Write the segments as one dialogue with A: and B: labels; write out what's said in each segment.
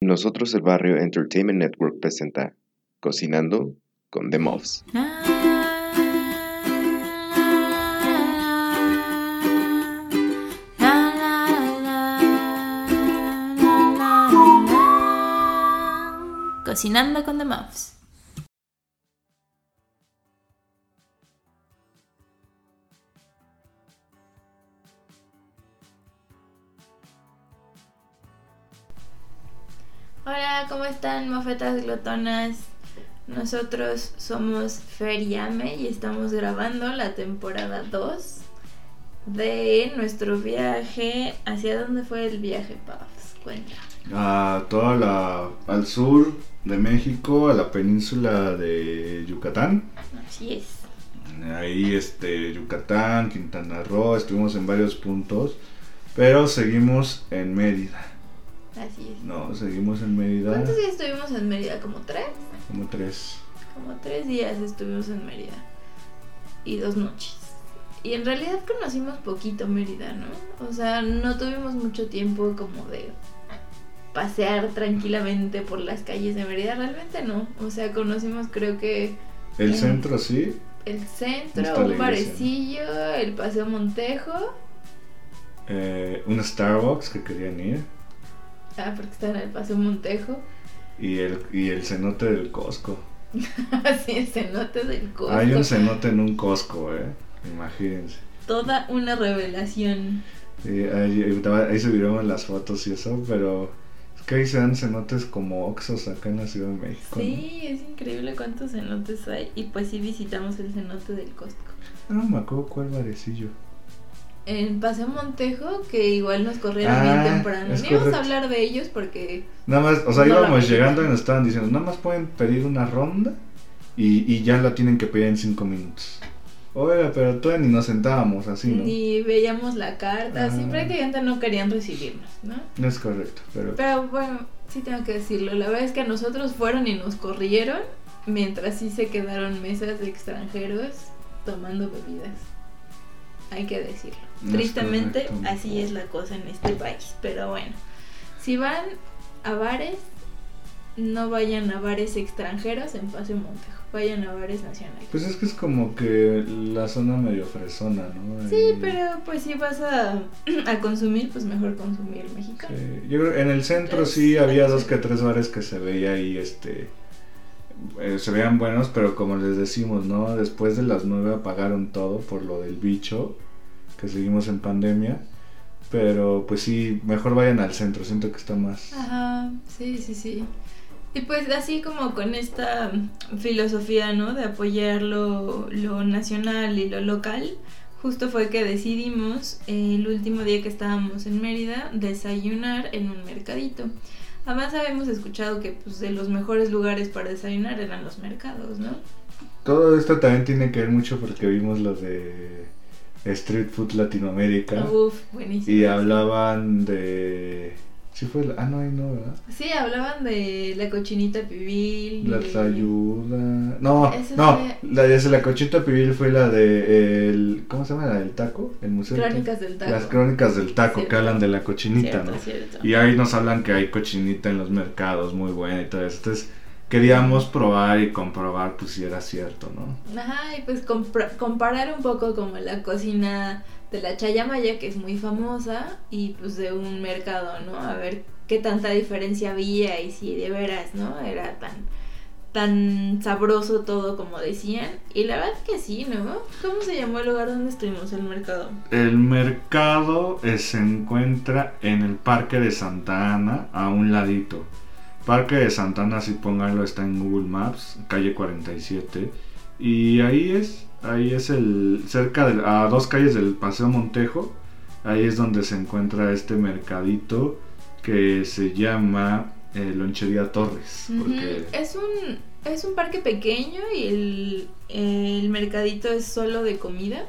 A: Nosotros el Barrio Entertainment Network presenta Cocinando con The Muffs.
B: Cocinando con The Muffs. Hola, ¿cómo están, mofetas glotonas? Nosotros somos Feriame y estamos grabando la temporada 2 de nuestro viaje. ¿Hacia dónde fue el viaje, Pafs? Cuenta.
C: A toda la. al sur de México, a la península de Yucatán.
B: Así es.
C: Ahí, este, Yucatán, Quintana Roo, estuvimos en varios puntos, pero seguimos en Mérida.
B: Así es.
C: No, seguimos en Mérida.
B: ¿Cuántos días estuvimos en Mérida? ¿Como tres?
C: Como tres.
B: Como tres días estuvimos en Mérida. Y dos noches. Y en realidad conocimos poquito Mérida, ¿no? O sea, no tuvimos mucho tiempo como de pasear tranquilamente por las calles de Mérida. Realmente no. O sea, conocimos creo que
C: El
B: En-
C: centro sí,
B: el centro, un barecillo, el Paseo Montejo.
C: eh, un Starbucks que querían ir
B: Ah, porque está en el Paseo Montejo.
C: y el, y el cenote del Costco.
B: Así el cenote del Costco.
C: Hay un cenote en un Costco, eh. Imagínense.
B: Toda una revelación.
C: Sí, ahí, ahí- subiremos las fotos y eso, pero es que ahí se dan cenotes como Oxos acá en la Ciudad de México. ¿no?
B: Sí, es increíble cuántos cenotes hay. Y pues sí visitamos el cenote del Costco.
C: Ah, No me acuerdo cuál barecillo.
B: En Paseo Montejo, que igual nos corrieron
C: Ah,
B: bien temprano.
C: es
B: No íbamos a hablar de ellos porque.
C: Nada más, o sea,
B: No
C: íbamos llegando y nos estaban diciendo, nada más pueden pedir una ronda y, y ya la tienen que pedir en cinco minutos. Oiga, pero todavía ni nos sentábamos así, ¿no?
B: Ni veíamos la carta.
C: Ah.
B: prácticamente no querían recibirnos, ¿no?
C: No es correcto, pero...
B: Pero bueno, sí tengo que decirlo. La verdad es que a nosotros fueron y nos corrieron. Mientras sí se quedaron mesas de extranjeros tomando bebidas. Hay que decirlo.
C: No
B: Tristemente,
C: correcto.
B: así es la cosa en este país. Pero bueno, si van a bares, no vayan a bares extranjeros en Paseo Montejo. Vayan a bares nacionales.
C: Pues es que es como que la zona medio fresona, ¿no?
B: Sí, pero pues si vas a, a consumir, pues mejor consumir mexicano.
C: Sí, Yo creo en el centro sí había dos que tres bares que se veía ahí, este, eh, se veían buenos, pero como les decimos, ¿no? Después de las nueve apagaron todo por lo del bicho, que seguimos en pandemia, pero pues sí, mejor vayan al centro, siento que está más...
B: Ajá, sí, sí, sí. Y pues así como con esta filosofía, ¿no? De apoyar lo, lo nacional y lo local, justo fue que decidimos eh, el último día que estábamos en Mérida desayunar en un mercadito. Además habíamos escuchado que pues de los mejores lugares para desayunar eran los mercados, ¿no?
C: Todo esto también tiene que ver mucho porque vimos lo de Street Food Latinoamérica
B: Uf, buenísimo.
C: y hablaban de... Sí fue... la- Ah, no, ahí no, ¿verdad?
B: Sí, hablaban de la cochinita pibil.
C: La
B: de-
C: ayuda. No, no,
B: fue-
C: la de la cochita pibil fue la de el ¿cómo se llama? La del taco, el museo.
B: Crónicas del
C: taco. Las crónicas del taco
B: Cierto.
C: que hablan de la cochinita,
B: Cierto,
C: ¿no?
B: cierto.
C: Y ahí nos hablan que hay cochinita en los mercados muy buena y todo eso. Entonces, queríamos probar y comprobar pues si era cierto, ¿no?
B: Ajá, y pues comparar un poco como la cocina de la Chayamaya, que es muy famosa, y pues de un mercado, ¿no? A ver qué tanta diferencia había y si de veras, ¿no? Era tan tan sabroso todo como decían. Y la verdad que sí, ¿no? ¿Cómo se llamó el lugar donde estuvimos, el mercado?
C: El mercado eh, se encuentra en el Parque de Santa Ana, a un ladito. Parque de Santa Ana, si pónganlo, está en Google Maps, calle 47. Y ahí es, ahí es el, cerca de, a dos calles del Paseo Montejo, ahí es donde se encuentra este mercadito que se llama eh, Lonchería Torres. Porque
B: Es un es un parque pequeño y el, el mercadito es solo de comida.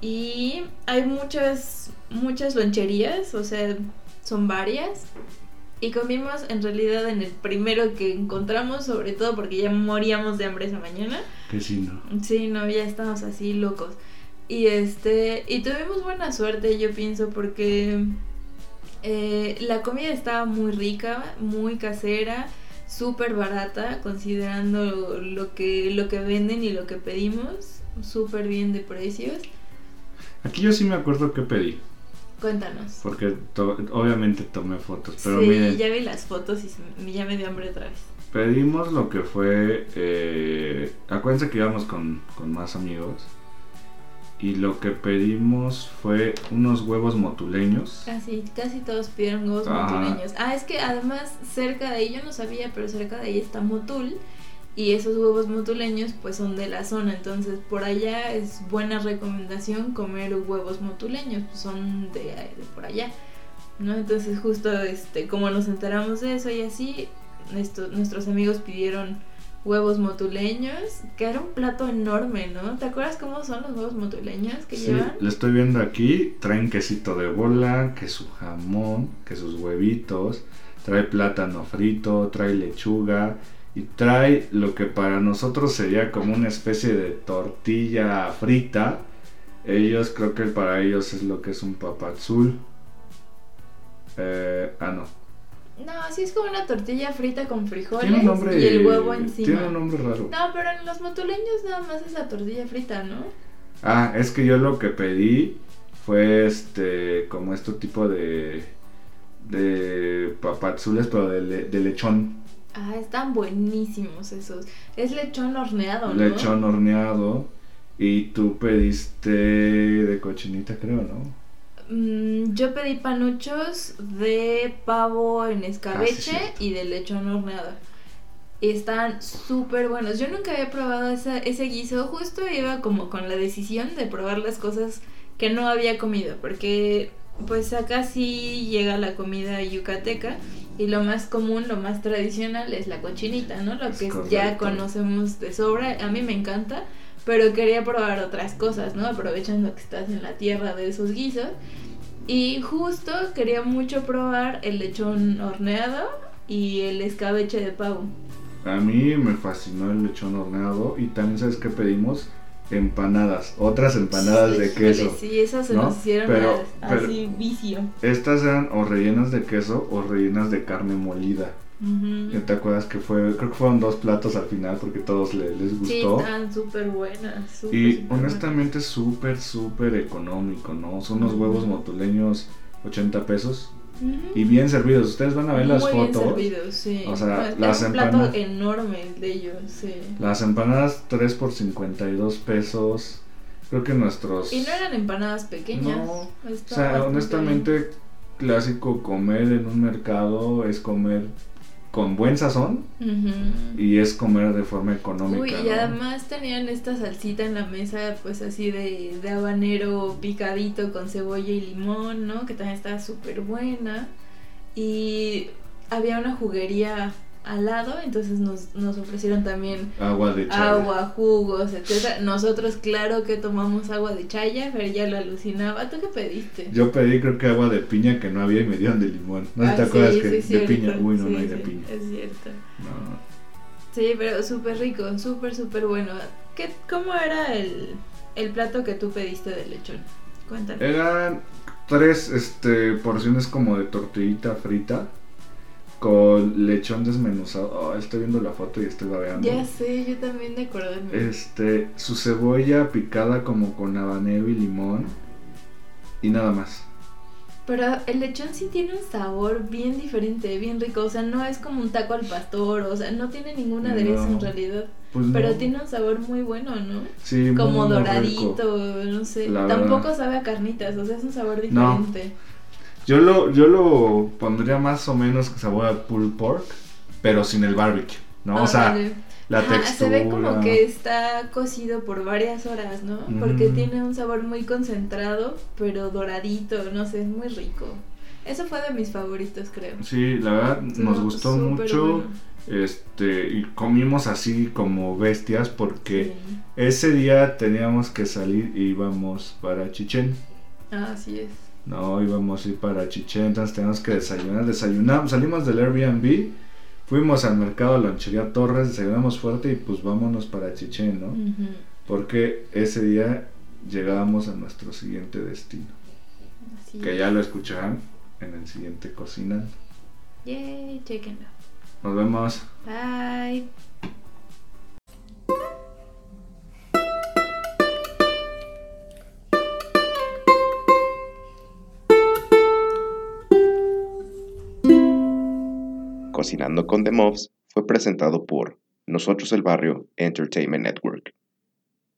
B: Y hay muchas muchas loncherías, o sea, son varias. Y comimos en realidad en el primero que encontramos, sobre todo porque ya moríamos de hambre esa mañana.
C: que sí, ¿no?
B: Sí, no, ya estamos así locos. Y este, y tuvimos buena suerte, yo pienso, porque Eh, la comida estaba muy rica, muy casera, súper barata, considerando lo que, lo que venden y lo que pedimos, súper bien de precios.
C: Aquí yo sí me acuerdo que pedí.
B: Cuéntanos.
C: Porque to- obviamente tomé fotos. Pero
B: sí,
C: miren,
B: ya vi las fotos y ya me dio hambre otra vez.
C: pedimos lo que fue. Eh, acuérdense que íbamos con, con más amigos. Y lo que pedimos fue unos huevos motuleños.
B: Casi, casi todos pidieron huevos
C: Ajá.
B: motuleños. Ah, es que además cerca de ahí, yo no sabía, pero cerca de ahí está Motul. Y esos huevos motuleños pues son de la zona. Entonces por allá es buena recomendación comer huevos motuleños. Pues son de, de por allá. ¿no? Entonces justo este, como nos enteramos de eso y así, esto- nuestros amigos pidieron huevos motuleños, que era un plato enorme, ¿no? ¿Te acuerdas cómo son los huevos motuleños que
C: Sí,
B: llevan?
C: lo estoy viendo aquí. Traen quesito de bola, que su jamón, que sus huevitos. Trae plátano frito, trae lechuga. Y trae lo que para nosotros sería como una especie de tortilla frita. Ellos, creo que para ellos es lo que es un papazul. Eh, ah, no.
B: No, sí es como una tortilla frita con frijoles
C: Tiene un nombre.
B: y el huevo encima.
C: Tiene un nombre raro.
B: No, pero en los motuleños nada más es la tortilla frita, ¿no?
C: Ah, es que yo lo que pedí fue este, como este tipo de, de papazules, pero de, de lechón.
B: Ah, están buenísimos esos. Es lechón horneado, ¿no?
C: Lechón horneado. Y tú pediste de cochinita, creo, ¿no?
B: Mm, yo pedí panuchos de pavo en escabeche
C: cierto.
B: y de lechón horneado. Están súper buenos. Yo nunca había probado esa- ese guiso. Justo iba como con la decisión de probar las cosas que no había comido. Porque pues acá sí llega la comida yucateca. Y lo más común, lo más tradicional es la cochinita, ¿no? Lo
C: Es
B: que ya conocemos de sobra. A mí me encanta. Pero quería probar otras cosas, ¿no? Aprovechando que estás en la tierra de esos guisos. Y justo quería mucho probar el lechón horneado y el escabeche de pavo.
C: A mí me fascinó el lechón horneado. Y también, ¿sabes qué pedimos? Empanadas. Otras empanadas de queso.
B: Sí, esas se
C: ¿no?
B: nos hicieron
C: Pero-
B: a-
C: pero-
B: así vicio.
C: Estas eran o rellenas de queso o rellenas de carne molida.
B: Ujú.
C: ¿Te acuerdas que fue? Creo que fueron dos platos al final porque todos le- les
B: Sí,
C: gustó.
B: están súper buenas. súper,
C: y honestamente súper, súper económico, ¿no? Son unos huevos motuleños 80 pesos y bien servidos. Ustedes van a ver las
B: Muy
C: fotos.
B: servidos, sí.
C: O sea, las
B: un plato enorme de ellos, sí.
C: Las empanadas 3 por 52 pesos. Creo que nuestros...
B: Y no eran empanadas pequeñas.
C: No, O sea, honestamente, clásico comer en un mercado es comer con buen sazón y es comer de forma económica.
B: Uy, y
C: ¿no?
B: además tenían esta salsita en la mesa, pues así de, de habanero picadito con cebolla y limón, ¿no? Que también estaba súper buena. Y había una juguería al lado, entonces nos, nos ofrecieron también
C: Agua de chaya.
B: agua, jugos, etcétera. Nosotros, claro que tomamos agua de chaya, pero ya lo alucinaba. ¿Tú qué pediste?
C: Yo pedí creo que agua de piña que no había y me dieron de limón. No si te
B: Ah,
C: acuerdas
B: sí,
C: que
B: sí,
C: de piña. Uy, no,
B: Sí,
C: no hay de
B: sí,
C: piña.
B: Es cierto.
C: No.
B: Sí, pero súper rico, súper, súper bueno. ¿Qué, ¿Cómo era el, el plato que tú pediste de lechón? Cuéntame.
C: Eran tres este, porciones como de tortillita frita con lechón desmenuzado. Oh, estoy viendo la foto y estoy babeando.
B: ya sé, yo también de acordarme.
C: Este, su cebolla picada como con habanero y limón y nada más.
B: Pero el lechón sí tiene un sabor bien diferente, bien rico. O sea, no es como un taco al pastor, o sea, no tiene ningún aderezo
C: No.
B: en realidad.
C: Pues
B: Pero
C: no.
B: tiene un sabor muy bueno, ¿no?
C: Sí,
B: Como
C: muy
B: doradito, no sé.
C: La
B: Tampoco
C: verdad.
B: sabe a carnitas, o sea, es un sabor
C: No. Yo lo, yo lo pondría más o menos que sabor a pulled pork, pero sin el barbecue, ¿no? o sea, la
B: Ajá,
C: textura.
B: Se ve como que está cocido por varias horas, ¿no? Porque
C: Mm.
B: tiene un sabor muy concentrado, pero doradito, no sé, es muy rico. Eso fue de mis favoritos, creo.
C: Sí, la verdad nos gustó mucho.
B: bueno.
C: Este, y comimos así como bestias porque
B: Sí.
C: ese día teníamos que salir y íbamos para Chichén.
B: Ah, así es.
C: No, íbamos a ir para Chichén, entonces teníamos que desayunar. Desayunamos, salimos del Airbnb, fuimos al mercado Lonchería Torres, desayunamos fuerte y pues vámonos para Chichén, ¿no? Porque ese día llegábamos a nuestro siguiente destino.
B: Así
C: Que
B: es.
C: ya lo escucharán en el siguiente Cocinando.
B: Yay, chequenlo.
C: Nos vemos.
B: Bye.
A: Cocinando con The Mobs fue presentado por Nosotros el Barrio Entertainment Network.